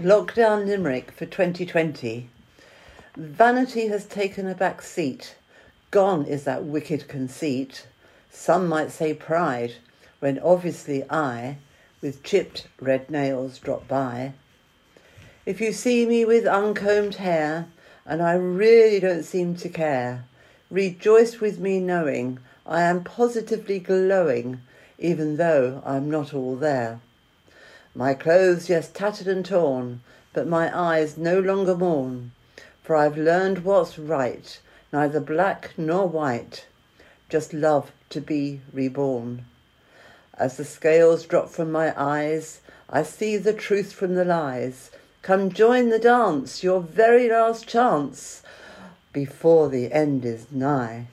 Lockdown Limerick for 2020. Vanity has taken a back seat. Gone is that wicked conceit. Some might say pride, when obviously I, with chipped red nails, drop by. If you see me with uncombed hair, and I really don't seem to care, rejoice with me knowing I am positively glowing, even though I'm not all there. My clothes, yes, tattered and torn, but my eyes no longer mourn, for I've learned what's right, neither black nor white, just love to be reborn. As the scales drop from my eyes, I see the truth from the lies. Come join the dance, your very last chance, before the end is nigh.